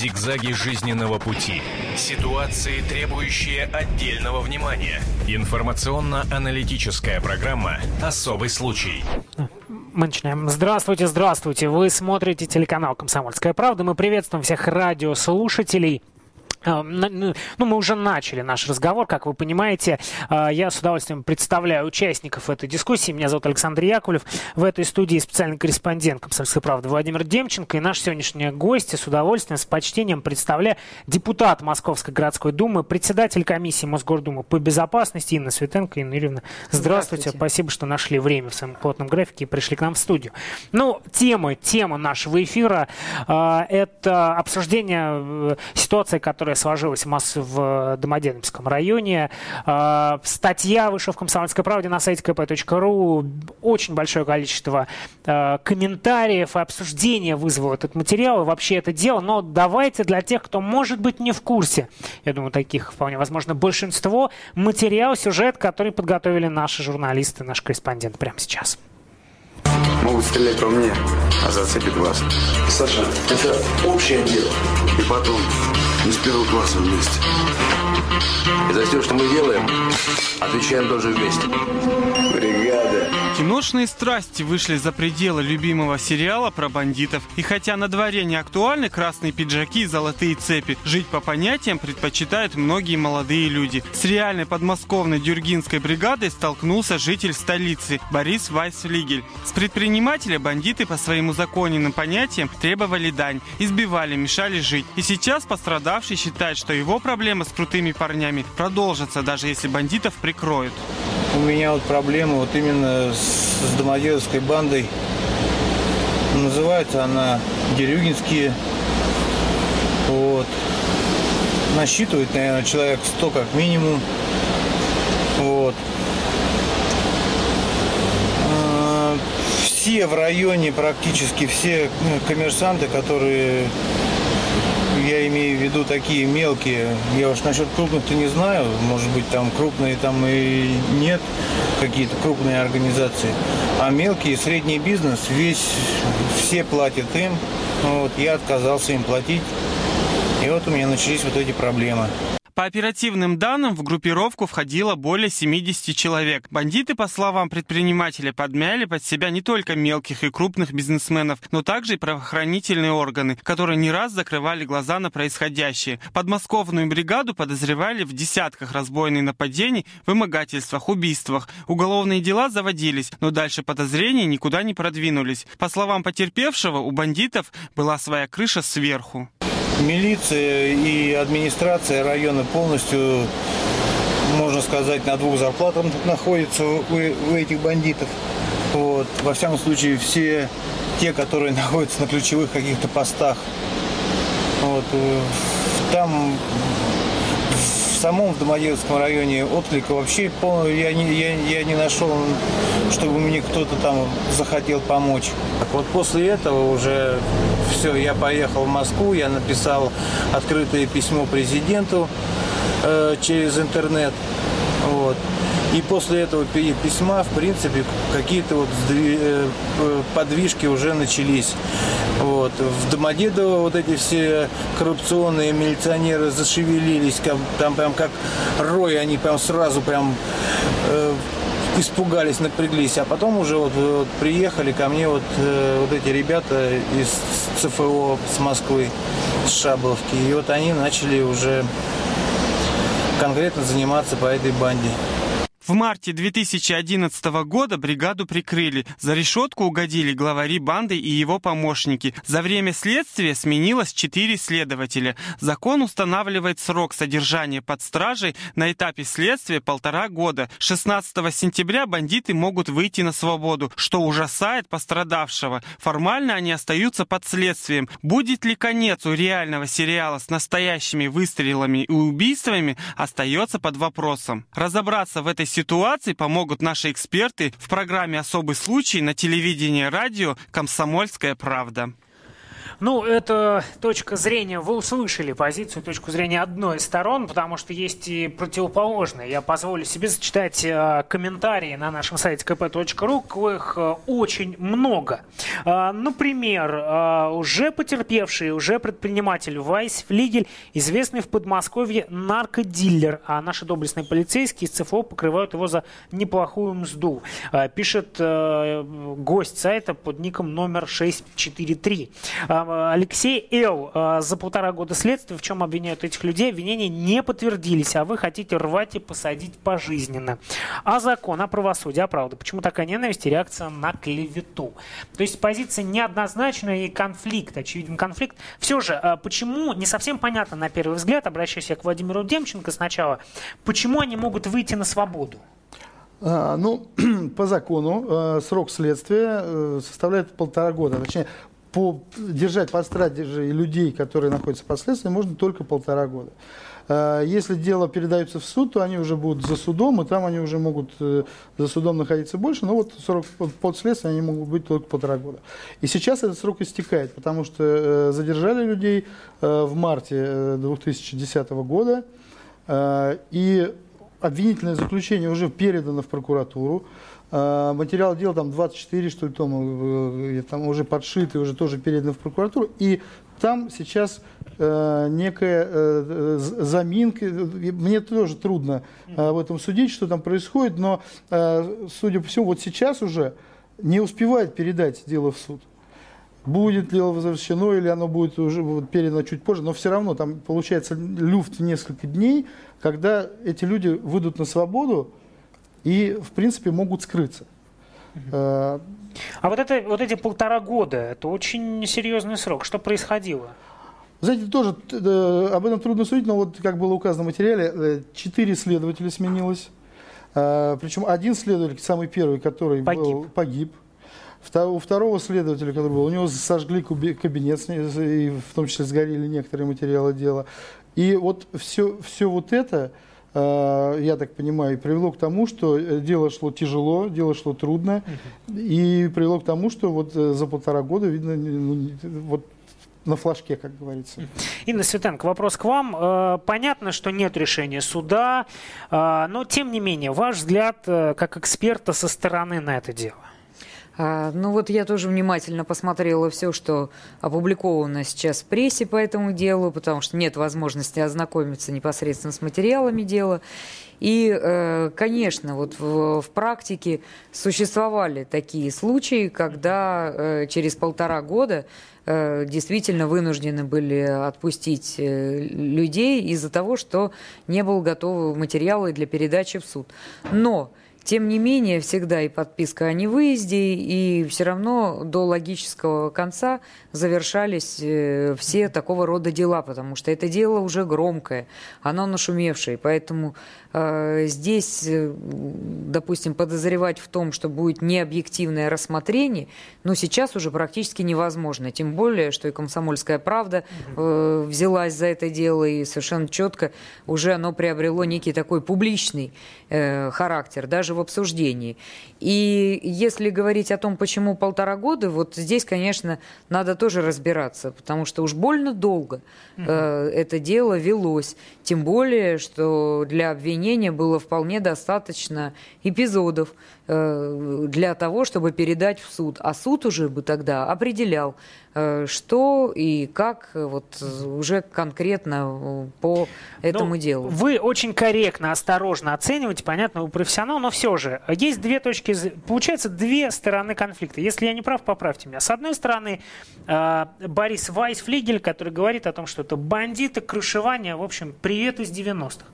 Зигзаги жизненного пути. Ситуации, требующие отдельного внимания. Информационно-аналитическая программа «Особый случай». Мы начинаем. Здравствуйте, здравствуйте. Вы смотрите телеканал «Комсомольская правда». Мы приветствуем всех радиослушателей. А, ну, мы уже начали наш разговор, как вы понимаете. А, я с удовольствием представляю участников этой дискуссии. Меня зовут Александр Яковлев. В этой студии специальный корреспондент «Комсомольской правды» Владимир Демченко. И наш сегодняшний гость с удовольствием, с почтением представляю депутат Московской городской думы, председатель комиссии Мосгордумы по безопасности Инна Светенко. Инна Юрьевна, здравствуйте. здравствуйте. Спасибо, что нашли время в своем плотном графике и пришли к нам в студию. Ну, тема, тема нашего эфира а, это обсуждение э, ситуации, которая которая сложилась в Домодедовском районе. А, статья вышла в «Комсомольской правде» на сайте kp.ru. Очень большое количество а, комментариев и обсуждения вызвал этот материал и вообще это дело. Но давайте для тех, кто может быть не в курсе, я думаю, таких вполне возможно большинство, материал, сюжет, который подготовили наши журналисты, наш корреспондент прямо сейчас. Могут стрелять по мне, а зацепит вас. Саша, это общее дело. И потом, с первого класса вместе. И за все, что мы делаем, отвечаем тоже вместе. Бригада. Киношные страсти вышли за пределы любимого сериала про бандитов. И хотя на дворе не актуальны красные пиджаки и золотые цепи, жить по понятиям предпочитают многие молодые люди. С реальной подмосковной дюргинской бригадой столкнулся житель столицы Борис Вайсфлигель. С предпринимателя бандиты по своим узаконенным понятиям требовали дань, избивали, мешали жить. И сейчас пострадавший считает, что его проблемы с крутыми парнями продолжатся, даже если бандитов прикроют. У меня вот проблема вот именно с, с Домодедовской бандой. Называется она Дерюгинские. Вот. Насчитывает, наверное, человек 100 как минимум. Вот. А, все в районе, практически все ну, коммерсанты, которые я имею в виду такие мелкие. Я уж насчет крупных-то не знаю. Может быть, там крупные там и нет, какие-то крупные организации. А мелкий и средний бизнес, весь, все платят им. Вот, я отказался им платить. И вот у меня начались вот эти проблемы. По оперативным данным, в группировку входило более 70 человек. Бандиты, по словам предпринимателя, подмяли под себя не только мелких и крупных бизнесменов, но также и правоохранительные органы, которые не раз закрывали глаза на происходящее. Подмосковную бригаду подозревали в десятках разбойных нападений, вымогательствах, убийствах. Уголовные дела заводились, но дальше подозрений никуда не продвинулись. По словам потерпевшего, у бандитов была своя крыша сверху. Милиция и администрация района полностью, можно сказать, на двух зарплатах находятся у, у этих бандитов. Вот. Во всяком случае, все те, которые находятся на ключевых каких-то постах. Вот. Э, там самом Домодедовском районе отклика вообще я не, я, я не нашел, чтобы мне кто-то там захотел помочь. Вот после этого уже все, я поехал в Москву, я написал открытое письмо президенту э, через интернет. Вот. И после этого письма, в принципе, какие-то вот э, подвижки уже начались. Вот. В Домодедово вот эти все коррупционные милиционеры зашевелились, там прям как рой, они прям сразу прям э, испугались, напряглись, а потом уже вот, вот приехали ко мне вот, э, вот эти ребята из ЦФО с Москвы, с Шабловки, и вот они начали уже конкретно заниматься по этой банде. В марте 2011 года бригаду прикрыли. За решетку угодили главари банды и его помощники. За время следствия сменилось четыре следователя. Закон устанавливает срок содержания под стражей на этапе следствия полтора года. 16 сентября бандиты могут выйти на свободу, что ужасает пострадавшего. Формально они остаются под следствием. Будет ли конец у реального сериала с настоящими выстрелами и убийствами, остается под вопросом. Разобраться в этой ситуации ситуации помогут наши эксперты в программе «Особый случай» на телевидении и радио «Комсомольская правда». Ну, это точка зрения, вы услышали позицию, точку зрения одной из сторон, потому что есть и противоположные. Я позволю себе зачитать э, комментарии на нашем сайте kp.ru, их э, очень много. Э, например, э, уже потерпевший, уже предприниматель Вайс Флигель, известный в Подмосковье наркодиллер, а наши доблестные полицейские из ЦФО покрывают его за неплохую мзду. Э, пишет э, гость сайта под ником номер 643. Э, Алексей Л. Э, за полтора года следствия, в чем обвиняют этих людей, обвинения не подтвердились, а вы хотите рвать и посадить пожизненно. А закон, а правосудие, а правда. Почему такая ненависть и реакция на клевету? То есть позиция неоднозначная и конфликт, очевиден конфликт. Все же, э, почему, не совсем понятно на первый взгляд, обращаясь я к Владимиру Демченко сначала, почему они могут выйти на свободу? А, ну, по закону э, срок следствия э, составляет полтора года. Точнее, по, держать под стражей людей, которые находятся под следствием, можно только полтора года. Э, если дело передается в суд, то они уже будут за судом, и там они уже могут э, за судом находиться больше, но вот срок под следствием они могут быть только полтора года. И сейчас этот срок истекает, потому что э, задержали людей в марте 2010 года, и обвинительное заключение уже передано в прокуратуру. А, материал дела там 24, что ли, тома, там уже подшиты, уже тоже переданы в прокуратуру. И там сейчас э, некая э, заминка. Мне тоже трудно э, в этом судить, что там происходит, но, э, судя по всему, вот сейчас уже не успевает передать дело в суд. Будет ли возвращено, или оно будет уже передано чуть позже, но все равно там получается люфт несколько дней, когда эти люди выйдут на свободу и, в принципе, могут скрыться. А вот, это, вот эти полтора года, это очень серьезный срок. Что происходило? Знаете, тоже э, об этом трудно судить, но вот, как было указано в материале, э, четыре следователя сменилось. Э, причем один следователь, самый первый, который погиб. был, погиб. У второго следователя, который был, у него сожгли кабинет, и в том числе сгорели некоторые материалы дела. И вот все, все вот это, я так понимаю, привело к тому, что э, дело шло тяжело, дело шло трудно, угу. и привело к тому, что вот э, за полтора года, видно, ну, вот на флажке, как говорится. Инна Светенко, вопрос к вам. Понятно, что нет решения суда, но тем не менее, ваш взгляд как эксперта со стороны на это дело? А, ну вот я тоже внимательно посмотрела все, что опубликовано сейчас в прессе по этому делу, потому что нет возможности ознакомиться непосредственно с материалами дела. И, э, конечно, вот в, в практике существовали такие случаи, когда э, через полтора года э, действительно вынуждены были отпустить людей из-за того, что не был готовы материалы для передачи в суд. Но тем не менее, всегда и подписка о невыезде, и все равно до логического конца завершались э, все такого рода дела, потому что это дело уже громкое, оно нашумевшее, поэтому э, здесь, э, допустим, подозревать в том, что будет необъективное рассмотрение, ну, сейчас уже практически невозможно, тем более, что и «Комсомольская правда» э, взялась за это дело, и совершенно четко уже оно приобрело некий такой публичный э, характер, даже в обсуждении. И если говорить о том, почему полтора года, вот здесь, конечно, надо тоже разбираться, потому что уж больно долго угу. э, это дело велось. Тем более, что для обвинения было вполне достаточно эпизодов э, для того, чтобы передать в суд. А суд уже бы тогда определял, что и как э, вот уже конкретно э, по этому ну, делу. Вы очень корректно, осторожно оцениваете, понятно, вы профессионал, но все же есть две точки, получается две стороны конфликта. Если я не прав, поправьте меня. С одной стороны, Борис Вайсфлигель, который говорит о том, что это бандиты, крышевание, в общем, привет из 90-х.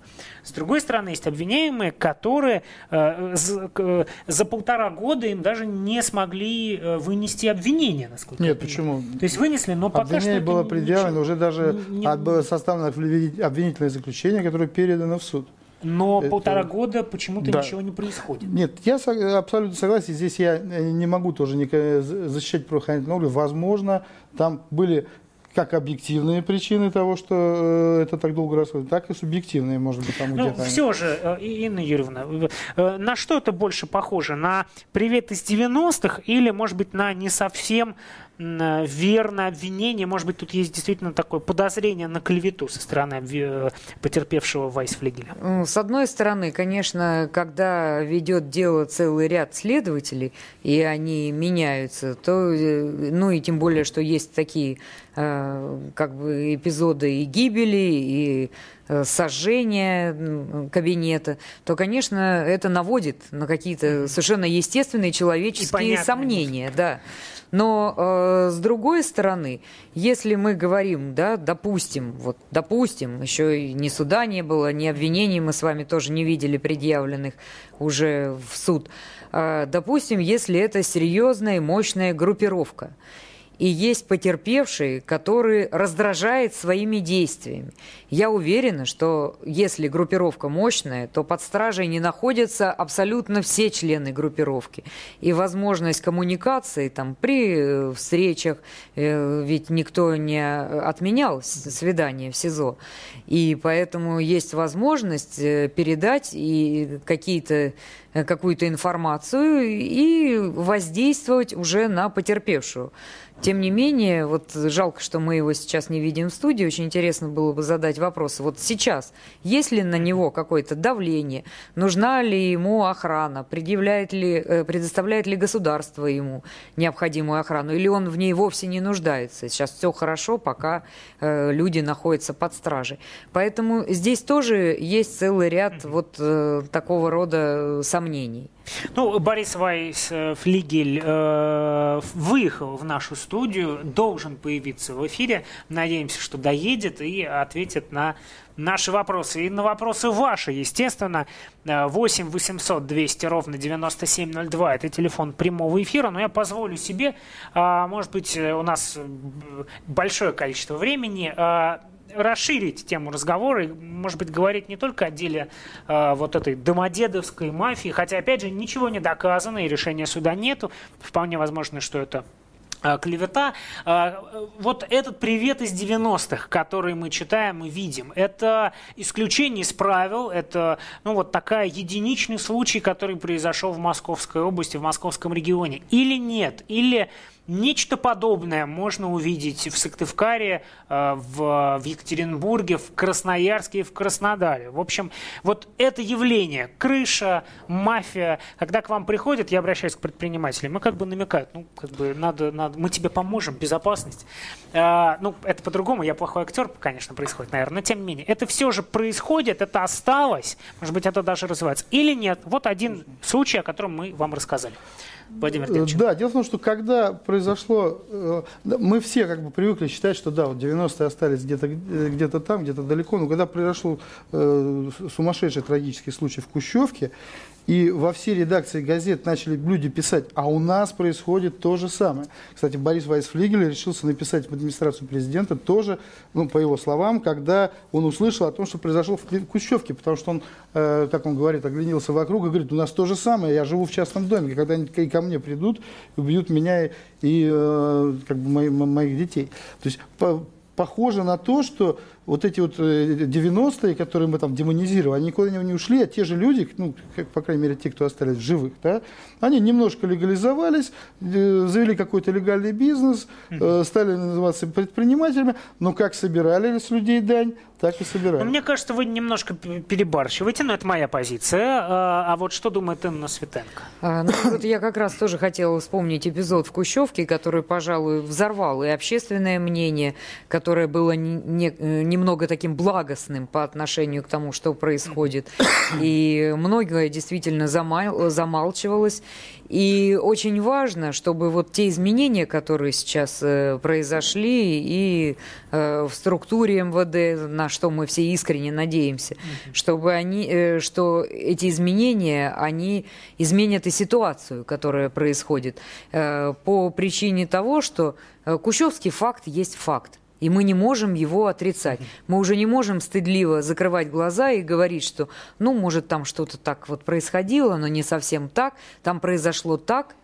С другой стороны, есть обвиняемые, которые э, за, э, полтора года им даже не смогли э, вынести обвинение, насколько Нет, почему? То есть вынесли, но пока Обвинение что было предъявлено, уже даже не... было составлено обвинительное заключение, которое передано в суд. Но это... полтора года почему-то да. ничего не происходит. Нет, я абсолютно согласен. Здесь я не могу тоже защищать правоохранительные органы. Возможно, там были как объективные причины того, что э, это так долго расходит, так и субъективные, может быть, там ну, где-то. все же, э, Инна Юрьевна, э, на что это больше похоже? На привет из 90-х или, может быть, на не совсем верное обвинение? Может быть, тут есть действительно такое подозрение на клевету со стороны э, потерпевшего Вайсфлигеля? С одной стороны, конечно, когда ведет дело целый ряд следователей, и они меняются, то, э, ну и тем более, что есть такие э, как бы эпизоды и гибели, и сожжения кабинета, то, конечно, это наводит на какие-то совершенно естественные человеческие сомнения. Да. Но э, с другой стороны, если мы говорим, да, допустим, вот, допустим, еще и ни суда не было, ни обвинений мы с вами тоже не видели предъявленных уже в суд. Э, допустим, если это серьезная и мощная группировка, и есть потерпевшие, которые раздражают своими действиями. Я уверена, что если группировка мощная, то под стражей не находятся абсолютно все члены группировки. И возможность коммуникации там, при э, встречах, э, ведь никто не отменял свидание в СИЗО. И поэтому есть возможность э, передать и какие-то какую-то информацию и воздействовать уже на потерпевшую. Тем не менее, вот жалко, что мы его сейчас не видим в студии. Очень интересно было бы задать вопрос. Вот сейчас, есть ли на него какое-то давление? Нужна ли ему охрана? Предъявляет ли, э, предоставляет ли государство ему необходимую охрану? Или он в ней вовсе не нуждается? Сейчас все хорошо, пока э, люди находятся под стражей. Поэтому здесь тоже есть целый ряд вот э, такого рода сомнений. Ну, Борис Вайс э, Флигель э, выехал в нашу студию, должен появиться в эфире. Надеемся, что доедет и ответит на наши вопросы. И на вопросы ваши, естественно. 8 800 200 ровно 9702. Это телефон прямого эфира. Но я позволю себе, э, может быть, у нас большое количество времени, э, расширить тему разговора и, может быть, говорить не только о деле э, вот этой домодедовской мафии, хотя, опять же, ничего не доказано и решения суда нету. Вполне возможно, что это а, клевета. А, вот этот привет из 90-х, который мы читаем и видим, это исключение из правил, это ну, вот такая единичный случай, который произошел в Московской области, в Московском регионе. Или нет? Или Нечто подобное можно увидеть в Сыктывкаре, э, в Екатеринбурге, в Красноярске и в Краснодаре. В общем, вот это явление, крыша, мафия, когда к вам приходят, я обращаюсь к предпринимателям, мы как бы намекают, ну, как бы надо, надо мы тебе поможем, безопасность. А, ну, это по-другому, я плохой актер, конечно, происходит, наверное, но тем не менее. Это все же происходит, это осталось, может быть, это даже развивается. Или нет, вот один случай, о котором мы вам рассказали. Владимир Ильич. Да, дело в том, что когда произошло, э, мы все как бы привыкли считать, что да, вот 90-е остались где-то где там, где-то далеко, но когда произошел э, сумасшедший трагический случай в Кущевке, и во все редакции газет начали люди писать, а у нас происходит то же самое. Кстати, Борис Вайсфлигель решился написать в администрацию президента тоже, ну, по его словам, когда он услышал о том, что произошло в Кущевке, потому что он, э, как он говорит, огляделся вокруг и говорит, у нас то же самое, я живу в частном доме, когда они ко мне придут, убьют меня и, и э, как бы мои, моих детей. То есть по, похоже на то, что вот эти вот 90-е, э, которые мы там демонизировали, они никуда не ушли, а те же люди, ну, как, по крайней мере, те, кто остались в живых, да, они немножко легализовались, э, завели какой-то легальный бизнес, э, стали называться предпринимателями, но как собирали с людей дань, так и собирали. Ну, мне кажется, вы немножко перебарщиваете, но это моя позиция. А, а вот что думает Инна Светенко? А, ну, вот я как раз тоже хотела вспомнить эпизод в Кущевке, который, пожалуй, взорвал и общественное мнение, которое было не, не немного таким благостным по отношению к тому, что происходит. И многое действительно замал, замалчивалось. И очень важно, чтобы вот те изменения, которые сейчас э, произошли и э, в структуре МВД, на что мы все искренне надеемся, mm-hmm. чтобы они, э, что эти изменения, они изменят и ситуацию, которая происходит э, по причине того, что э, Кущевский факт есть факт. И мы не можем его отрицать. Мы уже не можем стыдливо закрывать глаза и говорить, что, ну, может, там что-то так вот происходило, но не совсем так, там произошло так.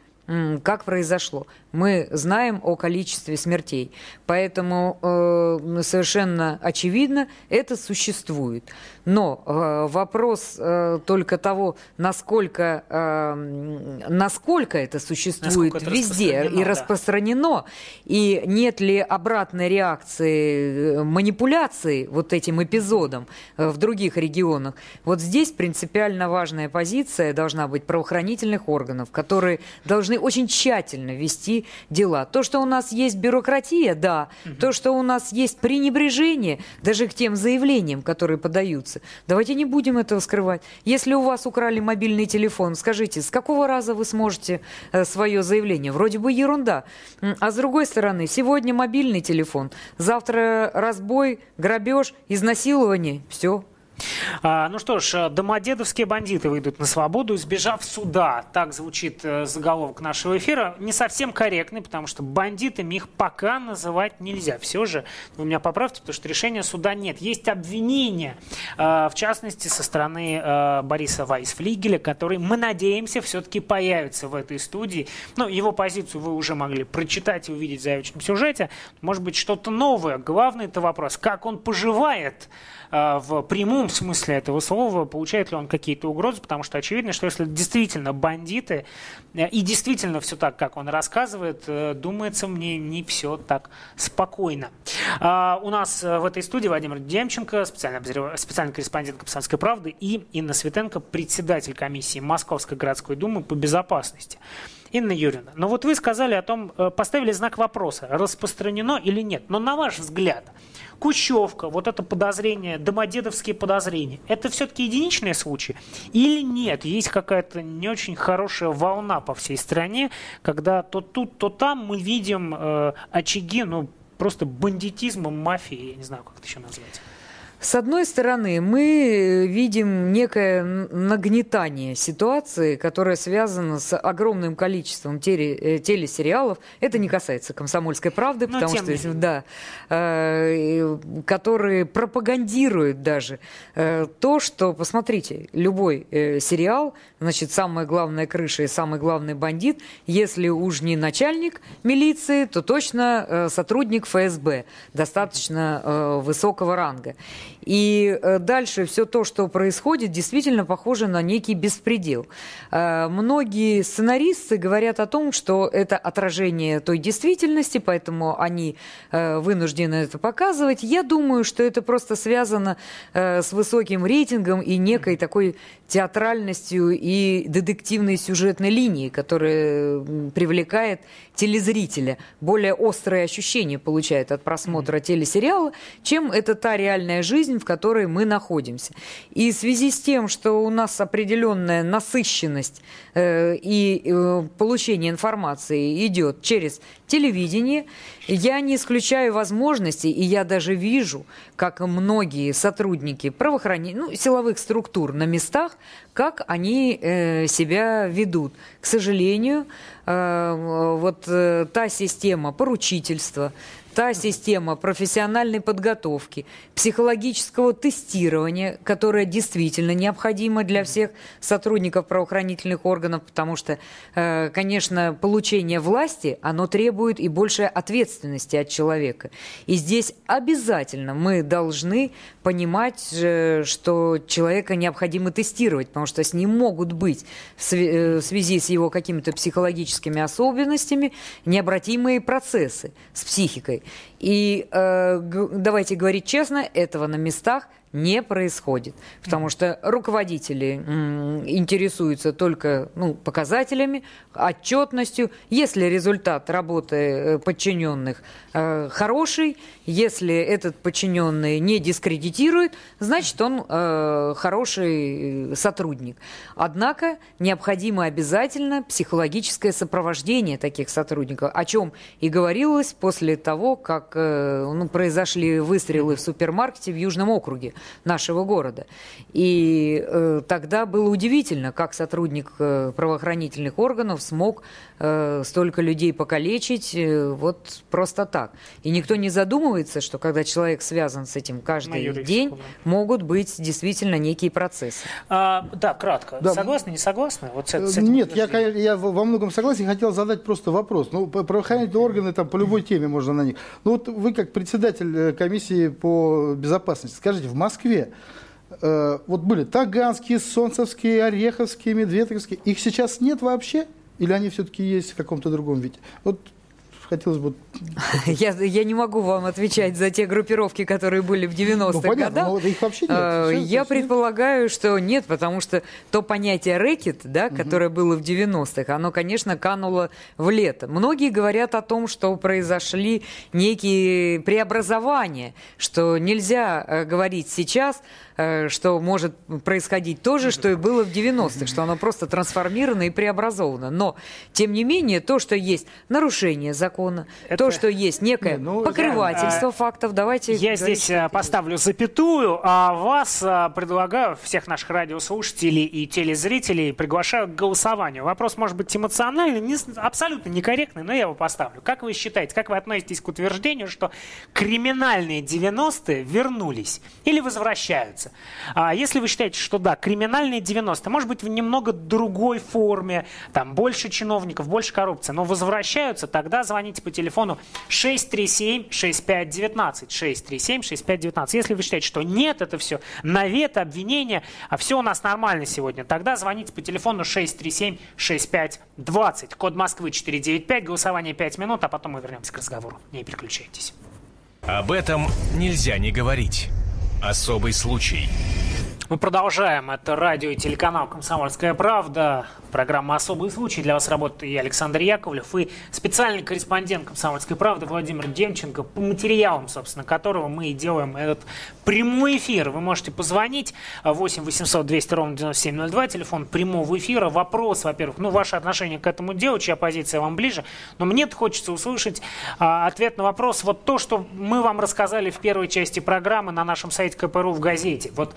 как произошло. Мы знаем о количестве смертей. Поэтому э, совершенно очевидно, это существует. Но э, вопрос э, только того, насколько, э, насколько это существует насколько везде это и распространено, и нет ли обратной реакции, э, манипуляции вот этим эпизодом э, в других регионах. Вот здесь принципиально важная позиция должна быть правоохранительных органов, которые должны очень тщательно вести дела. То, что у нас есть бюрократия, да. Угу. То, что у нас есть пренебрежение даже к тем заявлениям, которые подаются. Давайте не будем этого скрывать. Если у вас украли мобильный телефон, скажите, с какого раза вы сможете э, свое заявление? Вроде бы ерунда. А с другой стороны, сегодня мобильный телефон, завтра разбой, грабеж, изнасилование. Все, а, ну что ж, домодедовские бандиты выйдут на свободу, избежав суда. Так звучит э, заголовок нашего эфира. Не совсем корректный, потому что бандитами их пока называть нельзя. Все же, вы меня поправьте, потому что решения суда нет. Есть обвинения, э, в частности, со стороны э, Бориса Вайсфлигеля, который, мы надеемся, все-таки появится в этой студии. Ну, его позицию вы уже могли прочитать и увидеть в заявочном сюжете. Может быть, что-то новое. Главный это вопрос, как он поживает в прямом смысле этого слова, получает ли он какие-то угрозы, потому что очевидно, что если действительно бандиты, э, и действительно все так, как он рассказывает, э, думается мне, не все так спокойно. А, у нас э, в этой студии Владимир Демченко, специальный, обозрев... специальный корреспондент «Комсомольской правды», и Инна Светенко, председатель комиссии Московской городской думы по безопасности. Инна Юрьевна, но вот вы сказали о том, поставили знак вопроса, распространено или нет. Но на ваш взгляд, Кущевка, вот это подозрение, домодедовские подозрения, это все-таки единичные случаи? Или нет, есть какая-то не очень хорошая волна по всей стране, когда то тут, то там мы видим э, очаги, ну, просто бандитизма, мафии, я не знаю, как это еще назвать. С одной стороны, мы видим некое нагнетание ситуации, которая связана с огромным количеством теле, э, телесериалов. Это не касается «Комсомольской правды», Но ну, потому что, да, э, которые пропагандируют даже э, то, что, посмотрите, любой э, сериал, значит, самая главная крыша и самый главный бандит, если уж не начальник милиции, то точно э, сотрудник ФСБ достаточно э, высокого ранга. И э, дальше все то, что происходит, действительно похоже на некий беспредел. Э, многие сценаристы говорят о том, что это отражение той действительности, поэтому они э, вынуждены это показывать. Я думаю, что это просто связано с высоким рейтингом и некой такой театральностью и детективной сюжетной линией, которая привлекает телезрителя. Более острые ощущения получает от просмотра телесериала, чем это та реальная жизнь, жизнь, в которой мы находимся. И в связи с тем, что у нас определенная насыщенность э, и э, получение информации идет через телевидение, я не исключаю возможности, и я даже вижу, как многие сотрудники правоохранительных, ну, силовых структур на местах, как они э, себя ведут. К сожалению, э, вот э, та система поручительства, та система профессиональной подготовки, психологического тестирования, которая действительно необходима для всех сотрудников правоохранительных органов, потому что, э, конечно, получение власти, оно требует и большей ответственности от человека. И здесь обязательно мы должны понимать, э, что человека необходимо тестировать, потому что с ним могут быть э, в связи с его какими-то психологическими особенностями необратимые процессы с психикой. И э, давайте говорить честно, этого на местах не происходит, потому что руководители интересуются только ну, показателями, отчетностью. Если результат работы э, подчиненных э, хороший, если этот подчиненный не дискредитирует, значит он э, хороший сотрудник. Однако необходимо обязательно психологическое сопровождение таких сотрудников, о чем и говорилось после того, как как э, ну, произошли выстрелы в супермаркете в Южном округе нашего города. И э, тогда было удивительно, как сотрудник э, правоохранительных органов смог э, столько людей покалечить э, вот просто так. И никто не задумывается, что когда человек связан с этим каждый день, могут быть действительно некие процессы. А, да, кратко. Да. Согласны, не согласны? Вот с, с этим Нет, я, я во многом согласен. Хотел задать просто вопрос. Ну, правоохранительные органы там по любой теме можно на них. Ну вот вы как председатель э, комиссии по безопасности, скажите, в Москве э, вот были Таганские, Солнцевские, Ореховские, Медведковские, их сейчас нет вообще? Или они все-таки есть в каком-то другом виде? Вот хотелось бы... Я, я не могу вам отвечать за те группировки, которые были в 90-х ну, понятно, годах. Их вообще нет. А, Сейчас, я предполагаю, что нет, потому что то понятие рэкет, да, угу. которое было в 90-х, оно, конечно, кануло в лето. Многие говорят о том, что произошли некие преобразования, что нельзя э, говорить сейчас что может происходить то же, что и было в 90-х, что оно просто трансформировано и преобразовано. Но, тем не менее, то, что есть нарушение закона, Это... то, что есть некое не, ну, покрывательство я, фактов, давайте... Я здесь э, поставлю запятую, а вас э, предлагаю, всех наших радиослушателей и телезрителей, приглашаю к голосованию. Вопрос может быть эмоциональный, не, абсолютно некорректный, но я его поставлю. Как вы считаете, как вы относитесь к утверждению, что криминальные 90-е вернулись или возвращаются? Является. А если вы считаете, что да, криминальные 90, может быть, в немного другой форме, там больше чиновников, больше коррупции, но возвращаются, тогда звоните по телефону 637-6519. 637-6519. Если вы считаете, что нет, это все навет, обвинение, а все у нас нормально сегодня, тогда звоните по телефону 637-6520. Код Москвы 495, голосование 5 минут, а потом мы вернемся к разговору. Не переключайтесь. Об этом нельзя не говорить. Особый случай. Мы продолжаем. Это радио и телеканал «Комсомольская правда». Программа «Особый случай». Для вас работает и Александр Яковлев, и специальный корреспондент «Комсомольской правды» Владимир Демченко, по материалам, собственно, которого мы и делаем этот прямой эфир. Вы можете позвонить 8 800 200 ровно 9702, телефон прямого эфира. Вопрос, во-первых, ну, ваше отношение к этому делу, чья позиция вам ближе. Но мне хочется услышать а, ответ на вопрос. Вот то, что мы вам рассказали в первой части программы на нашем сайте КПРУ в газете. Вот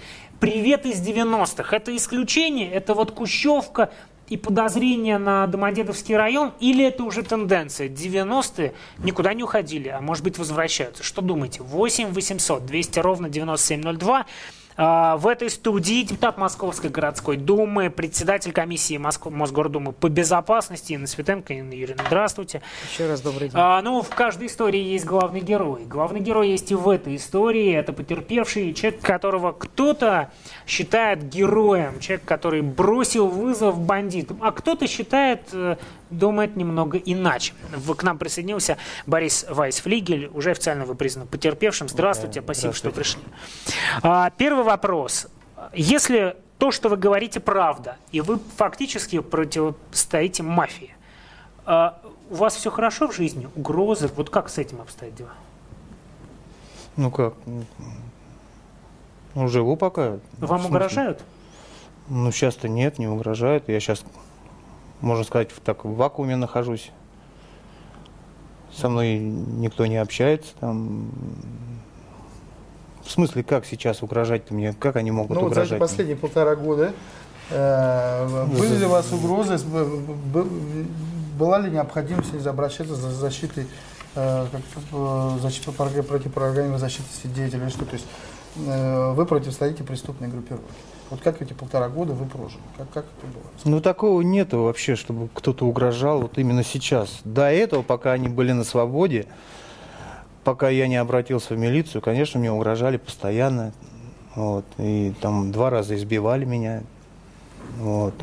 привет из 90-х. Это исключение, это вот Кущевка, и подозрения на Домодедовский район, или это уже тенденция? 90-е никуда не уходили, а может быть возвращаются. Что думаете? 8 800 200 ровно 9702. А, в этой студии депутат Московской городской думы, председатель комиссии Москв... Мосгордумы по безопасности Инна Светенко. Инна Юрьевна, здравствуйте. Еще раз добрый день. А, ну, в каждой истории есть главный герой. Главный герой есть и в этой истории. Это потерпевший человек, которого кто-то считает героем. Человек, который бросил вызов бандитам. А кто-то считает э, думает немного иначе. К нам присоединился Борис Вайсфлигель, уже официально вы признаны потерпевшим. Здравствуйте, спасибо, Здравствуйте. что пришли. А, первый вопрос. Если то, что вы говорите, правда, и вы фактически противостоите мафии, а, у вас все хорошо в жизни? Угрозы? Вот как с этим обстоят дела? Ну как? Ну, живу пока. Вам угрожают? Ну, сейчас-то нет, не угрожают. Я сейчас можно сказать, в, так, в вакууме нахожусь. Со мной никто не общается там. В смысле, как сейчас угрожать мне? Как они могут ну, угрожать? Ну, вот за последние полтора года э, были ли у вас угрозы? Была ли необходимость обращаться за защитой, э, э защитой против программы защиты свидетелей? Что, то есть э, вы противостоите преступной группировке? Вот как эти полтора года вы прожили? Как, как это было? Ну, такого нету вообще, чтобы кто-то угрожал вот именно сейчас. До этого, пока они были на свободе, пока я не обратился в милицию, конечно, мне угрожали постоянно. Вот, и там два раза избивали меня. Вот.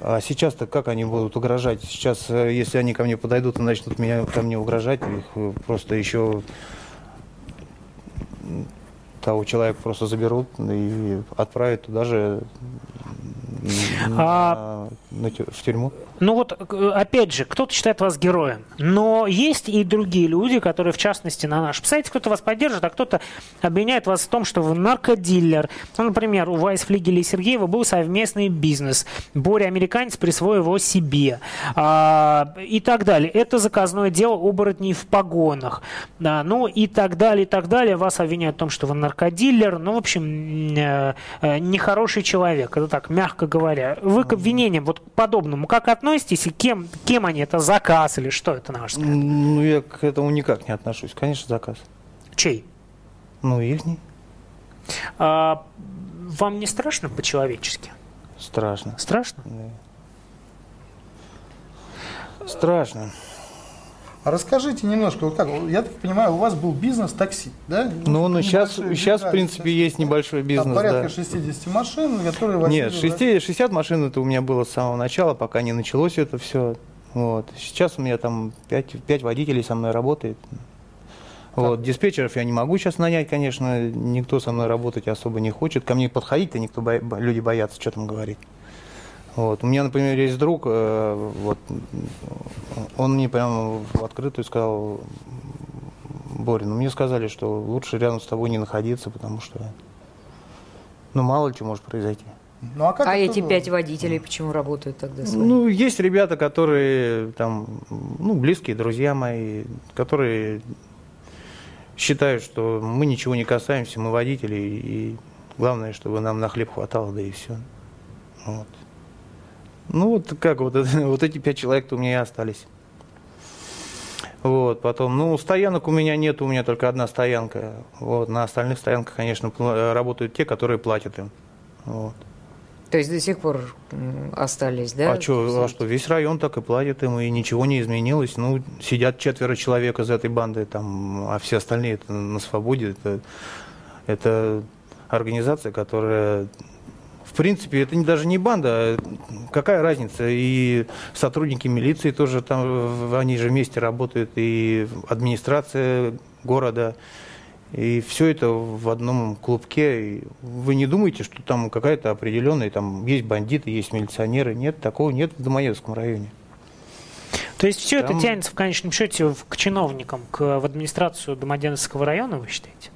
А сейчас-то как они будут угрожать? Сейчас, э, если они ко мне подойдут и начнут меня, ко мне угрожать, их просто еще того человека просто заберут и отправят туда же а... на на в тюрьму. Ну вот, э, опять же, кто-то считает вас героем, но есть и другие люди, которые, в частности, на нашем сайте, кто-то вас поддержит, а кто-то обвиняет вас в том, что вы наркодиллер. Ну, например, у Вайсфлигеля и Сергеева был совместный бизнес. Боря Американец присвоил его себе. А, и так далее. Это заказное дело оборотней в погонах. Да, ну и так далее, и так далее. Вас обвиняют в том, что вы наркодиллер. Ну, в общем, э, э, нехороший человек. Это так, мягко говоря. Вы к обвинениям вот подобному как относитесь? И кем, кем они? Это заказ или что это, на ваш взгляд? Ну, я к этому никак не отношусь. Конечно, заказ. Чей? Ну, их А, вам не страшно по-человечески? страшно. Страшно? Страшно. Расскажите немножко, вот как, я так понимаю, у вас был бизнес такси, да? Ну, ну сейчас, сейчас, в принципе, есть небольшой Там бизнес, порядка да. 60 машин, которые возили... Нет, 60, 60 машин это у меня было с самого начала, пока не началось это все. Вот. Сейчас у меня там 5, 5 водителей со мной работает. Вот. Диспетчеров я не могу сейчас нанять, конечно, никто со мной работать особо не хочет. Ко мне подходить-то никто, бо- люди боятся, что там говорить. Вот. У меня, например, есть друг, э, вот, он мне прямо в открытую сказал, Боря, ну мне сказали, что лучше рядом с тобой не находиться, потому что, ну мало ли что может произойти. Ну, а как А эти было? пять водителей почему работают тогда с вами? Ну, есть ребята, которые там, ну, близкие друзья мои, которые считают, что мы ничего не касаемся, мы водители, и главное, чтобы нам на хлеб хватало, да и все. Вот. Ну, вот как вот, вот эти пять человек-то у меня и остались. Вот, потом, ну, стоянок у меня нет, у меня только одна стоянка. Вот, на остальных стоянках, конечно, пла- работают те, которые платят им. Вот. То есть до сих пор остались, да? А, чё, а что, весь район так и платит им, и ничего не изменилось. Ну, сидят четверо человек из этой банды, там, а все остальные это на свободе. Это, это организация, которая, в принципе, это не, даже не банда, а какая разница? И сотрудники милиции тоже там, они же вместе работают, и администрация города. И все это в одном клубке. И вы не думаете, что там какая-то определенная, там есть бандиты, есть милиционеры. Нет, такого нет в Домоедовском районе. То есть все это Там- тянется в конечном счете к чиновникам, к, в администрацию Домодедовского района, вы считаете?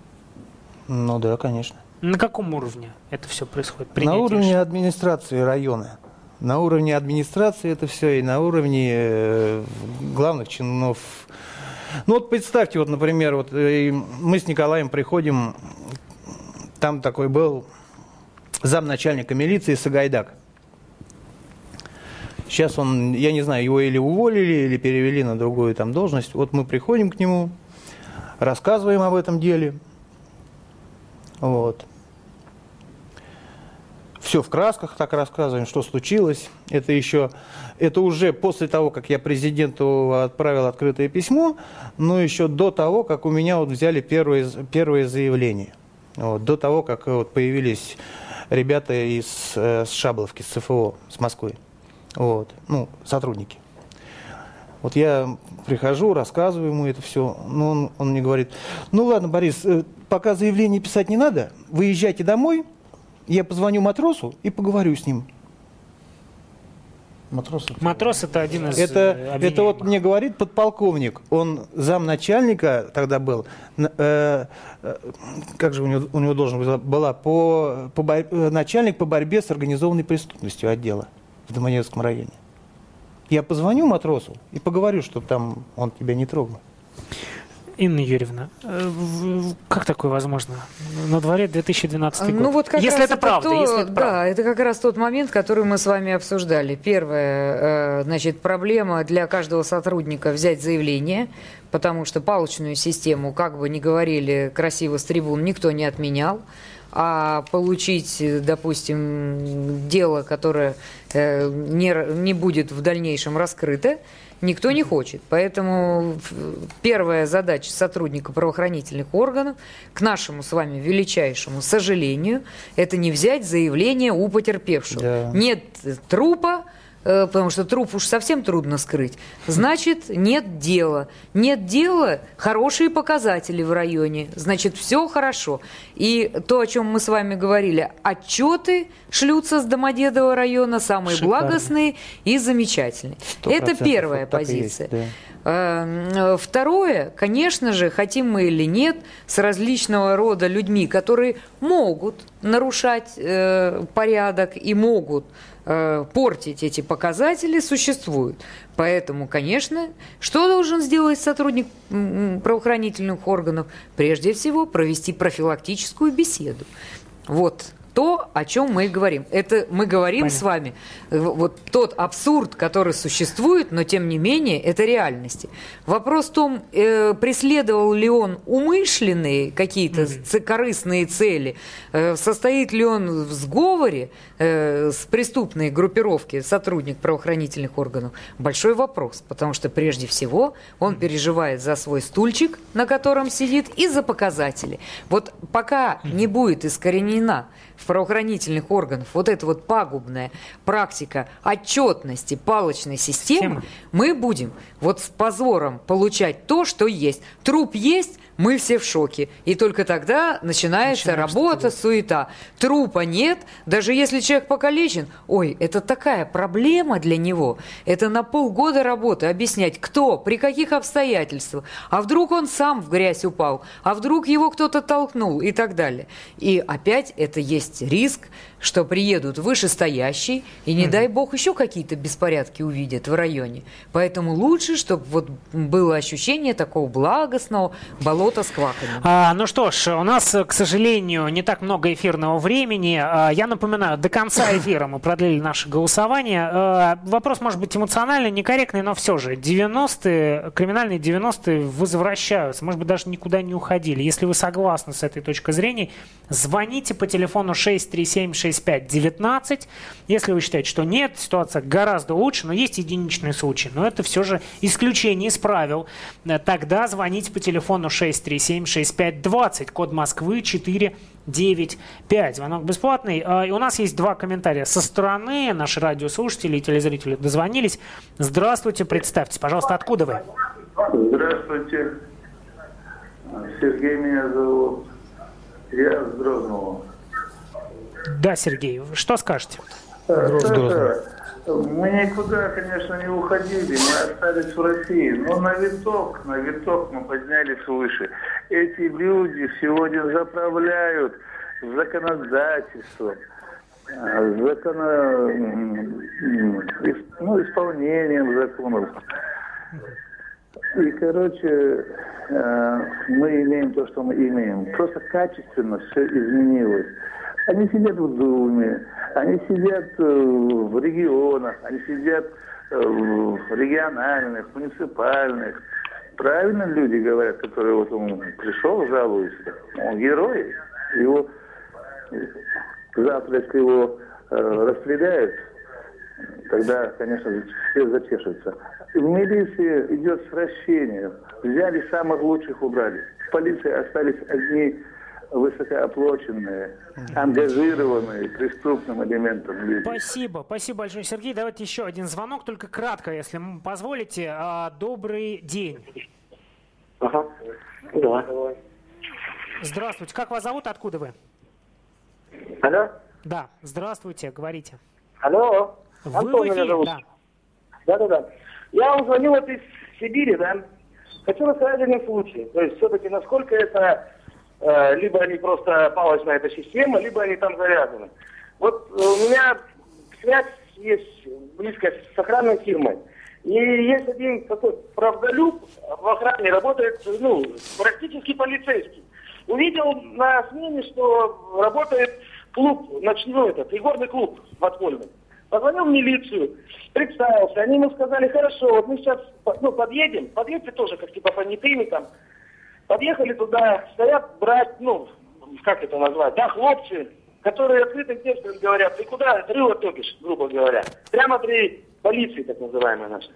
Ну да, конечно. На каком уровне это все происходит? на Принятие уровне решений? администрации района. На уровне администрации это все, и на уровне э, главных чинов. Ну вот представьте, вот, например, вот э, мы с Николаем приходим, там такой был замначальника милиции Сагайдак. Сейчас он, я не знаю, его или уволили, или перевели на другую там должность. Вот мы приходим к нему, рассказываем об этом деле. Вот. Все в красках так рассказываем, что случилось. Это еще, это уже после того, как я президенту отправил открытое письмо, но еще до того, как у меня вот взяли первые, первые заявления. Вот, до того, как вот появились ребята из э, с Шабловки, с ЦФО, с Москвы. Вот, ну, сотрудники. Вот я прихожу, рассказываю ему это все. Ну, он, он мне говорит, ну ладно, Борис, э, пока заявление писать не надо, выезжайте домой, я позвоню матросу и поговорю с ним. Матрос. это- Матрос это один из Это, э, это вот мне говорит подполковник, он замначальника тогда был, э, э, как же у него, у него должен был- была, по, по бор- э, начальник по борьбе с организованной преступностью отдела в Домоневском районе. Я позвоню матросу и поговорю, чтобы там он тебя не трогал. Инна Юрьевна, э, как такое возможно? На дворе 2012 год. Ну вот как если раз это правда, то- если это да, правда. это как раз тот момент, который мы с вами обсуждали. Первое, э, значит, проблема для каждого сотрудника взять заявление, потому что палочную систему, как бы ни говорили красиво с трибун, никто не отменял. А получить, э, допустим, дело, которое э, не, не будет в дальнейшем раскрыто, никто не хочет. Поэтому первая задача сотрудника правоохранительных органов, к нашему с вами величайшему сожалению, это не взять заявление у потерпевшего. Да. Нет трупа, Э, потому что труп уж совсем трудно скрыть, значит, нет дела. Нет дела, хорошие показатели в районе, значит, все хорошо. И то, о чем мы с вами говорили, отчеты шлются с Домодедово района, самые Шикарно. благостные и замечательные. Это первая позиция. Есть, да. Э, второе, конечно же, хотим мы или нет, с различного рода людьми, которые могут нарушать э, порядок и могут Э, портить эти показатели существуют. Поэтому, конечно, что должен сделать сотрудник правоохранительных органов? Прежде всего, провести профилактическую беседу. Вот то, о чем мы говорим. Это мы говорим Понятно. с вами, э, вот тот абсурд, который существует, но тем не менее это реальности. Вопрос в том, э, преследовал ли он умышленные какие-то mm-hmm. корыстные цели, э, состоит ли он в сговоре э, с преступной группировки, сотрудник правоохранительных органов. Большой вопрос, потому что прежде всего он mm-hmm. переживает за свой стульчик, на котором сидит, и за показатели. Вот пока mm-hmm. не будет искоренена правоохранительных органах вот эта вот пагубная практика отчетности палочной системы, Система. мы будем вот с позором получать то, что есть. Труп есть, мы все в шоке. И только тогда начинается Начинаешь работа, суета. Трупа нет, даже если человек покалечен. Ой, это такая проблема для него. Это на полгода работы объяснять, кто, при каких обстоятельствах. А вдруг он сам в грязь упал, а вдруг его кто-то толкнул и так далее. И опять это есть риск, что приедут вышестоящие, и не дай бог еще какие-то беспорядки увидят в районе. Поэтому лучше, чтобы вот было ощущение такого благостного болота с кваками. А, ну что ж, у нас, к сожалению, не так много эфирного времени. А, я напоминаю, до конца эфира мы продлили наше голосование. А, вопрос может быть эмоциональный, некорректный, но все же. 90-е, криминальные 90-е возвращаются, может быть, даже никуда не уходили. Если вы согласны с этой точкой зрения, звоните по телефону 637 6519. Если вы считаете, что нет, ситуация гораздо лучше, но есть единичные случаи. Но это все же исключение из правил. Э, тогда звоните по телефону 637-6520, код Москвы 495. Звонок бесплатный. А, и у нас есть два комментария со стороны. Наши радиослушатели и телезрители дозвонились. Здравствуйте, представьтесь, пожалуйста, откуда вы? Здравствуйте. Сергей меня зовут. Я с Грозного. Да, Сергей, что скажете? Мы никуда, конечно, не уходили, мы остались в России. Но на виток, на виток мы поднялись выше. Эти люди сегодня заправляют законодательством, закона, ну, исполнением законов. И, короче, э, мы имеем то, что мы имеем. Просто качественно все изменилось. Они сидят в Думе, они сидят э, в регионах, они сидят э, в региональных, муниципальных. Правильно люди говорят, которые вот он пришел, жалуется. Он герой. Его завтра, если его э, расстреляют, тогда, конечно, все зачешутся. В милиции идет сращение. Взяли самых лучших, убрали. В полиции остались одни высокооплаченные, ангажированные преступным элементом люди. Спасибо, спасибо большое, Сергей. Давайте еще один звонок, только кратко, если позволите. А, добрый день. Ага, да. Здравствуйте, как вас зовут, откуда вы? Алло? Да, здравствуйте, говорите. Алло, вы Антон меня зовут. Да. Да-да-да. Я вам звонил вот из Сибири, да. Хочу рассказать один случай. То есть все-таки насколько это либо они просто палочная эта система, либо они там завязаны. Вот э, у меня связь есть близкая с охранной фирмой. И есть один такой правдолюб в охране, работает, ну, практически полицейский. Увидел на смене, что работает клуб, ночной этот, игорный клуб подпольный. Позвонил в милицию, представился, они ему сказали, хорошо, вот мы сейчас ну, подъедем, подъедьте тоже, как типа понятыми там, Подъехали туда, стоят брать, ну, как это назвать, да, хлопцы, которые открытым текстом говорят, ты куда рыло топишь, грубо говоря. Прямо при полиции, так называемой нашей.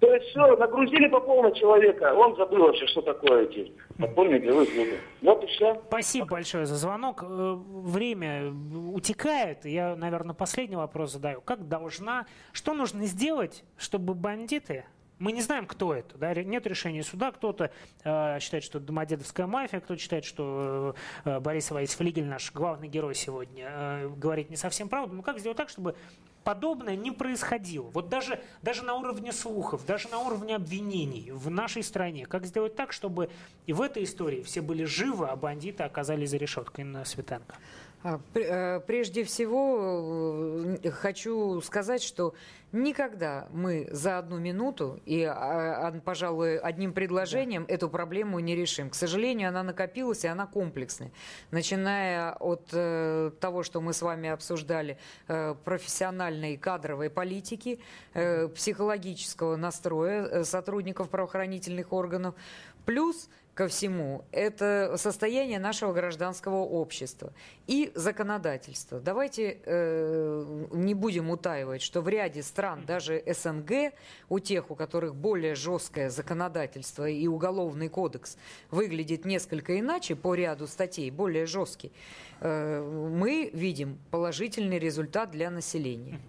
То есть все, нагрузили по полной человека, он забыл вообще, что такое эти подпольные игровые клубы. Вот и все. Спасибо большое за звонок. Э, время утекает. Я, наверное, последний вопрос задаю. Как должна, что нужно сделать, чтобы бандиты мы не знаем, кто это. Да? Нет решения суда. Кто-то э, считает, что это Домодедовская мафия, кто-то считает, что э, Борис Вайсфлигель, наш главный герой сегодня, э, говорит не совсем правду. Но как сделать так, чтобы подобное не происходило? Вот даже, даже на уровне слухов, даже на уровне обвинений в нашей стране. Как сделать так, чтобы и в этой истории все были живы, а бандиты оказались за решеткой на Светенко? А, э, прежде всего э, хочу сказать, что никогда мы за одну минуту и, а, пожалуй, одним предложением да. эту проблему не решим. К сожалению, она накопилась и она комплексная. Начиная от э, того, что мы с вами обсуждали, профессиональной и кадровой политики, психологического настроя сотрудников правоохранительных органов, плюс ко всему, это состояние нашего гражданского общества и законодательства. Давайте э, не будем утаивать, что в ряде стран, даже СНГ, у тех, у которых более жесткое законодательство и уголовный кодекс выглядит несколько иначе по ряду статей, более жесткий, э, мы видим положительный результат для населения.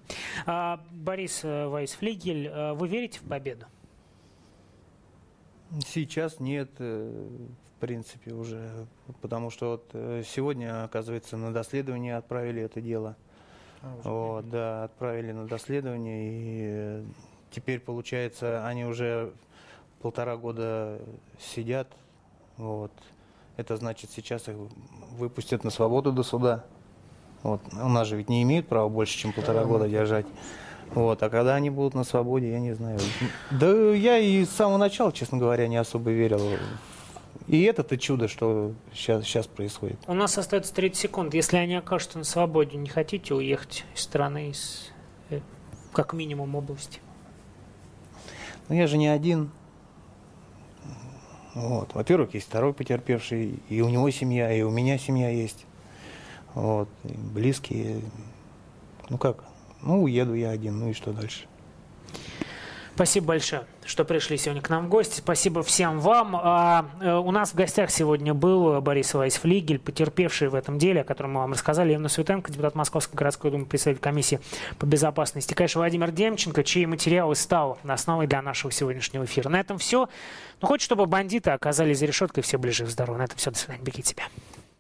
А, Борис э, Вайсфлигель, э, вы верите в победу? Сейчас нет, э, в принципе, уже. Потому что вот э, сегодня, оказывается, на доследование отправили это дело. А, вот, да, отправили на доследование. И э, теперь, получается, они уже полтора года сидят. Вот. Это значит, сейчас их выпустят на свободу до суда. Вот. У нас же ведь не имеют права больше, чем полтора года держать. Вот, а когда они будут на свободе, я не знаю. Да я и с самого начала, честно говоря, не особо верил. И это-то чудо, что сейчас, сейчас происходит. У нас остается 30 секунд. Если они окажутся на свободе, не хотите уехать из страны, из, э, как минимум, области? Ну, я же не один. Вот. Во-первых, есть второй потерпевший, и у него семья, и у меня семья есть. Вот. И близкие. Ну как, ну, уеду я один, ну и что дальше? Спасибо большое, что пришли сегодня к нам в гости. Спасибо всем вам. А, э, у нас в гостях сегодня был Борис Вайсфлигель, потерпевший в этом деле, о котором мы вам рассказали. Евна Светенко, депутат Московской городской думы, председатель комиссии по безопасности. Конечно, Владимир Демченко, чьи материалы стал основой для нашего сегодняшнего эфира. На этом все. Ну, хоть чтобы бандиты оказались за решеткой, все были живы-здоровы. На этом все. До свидания. Берегите себя.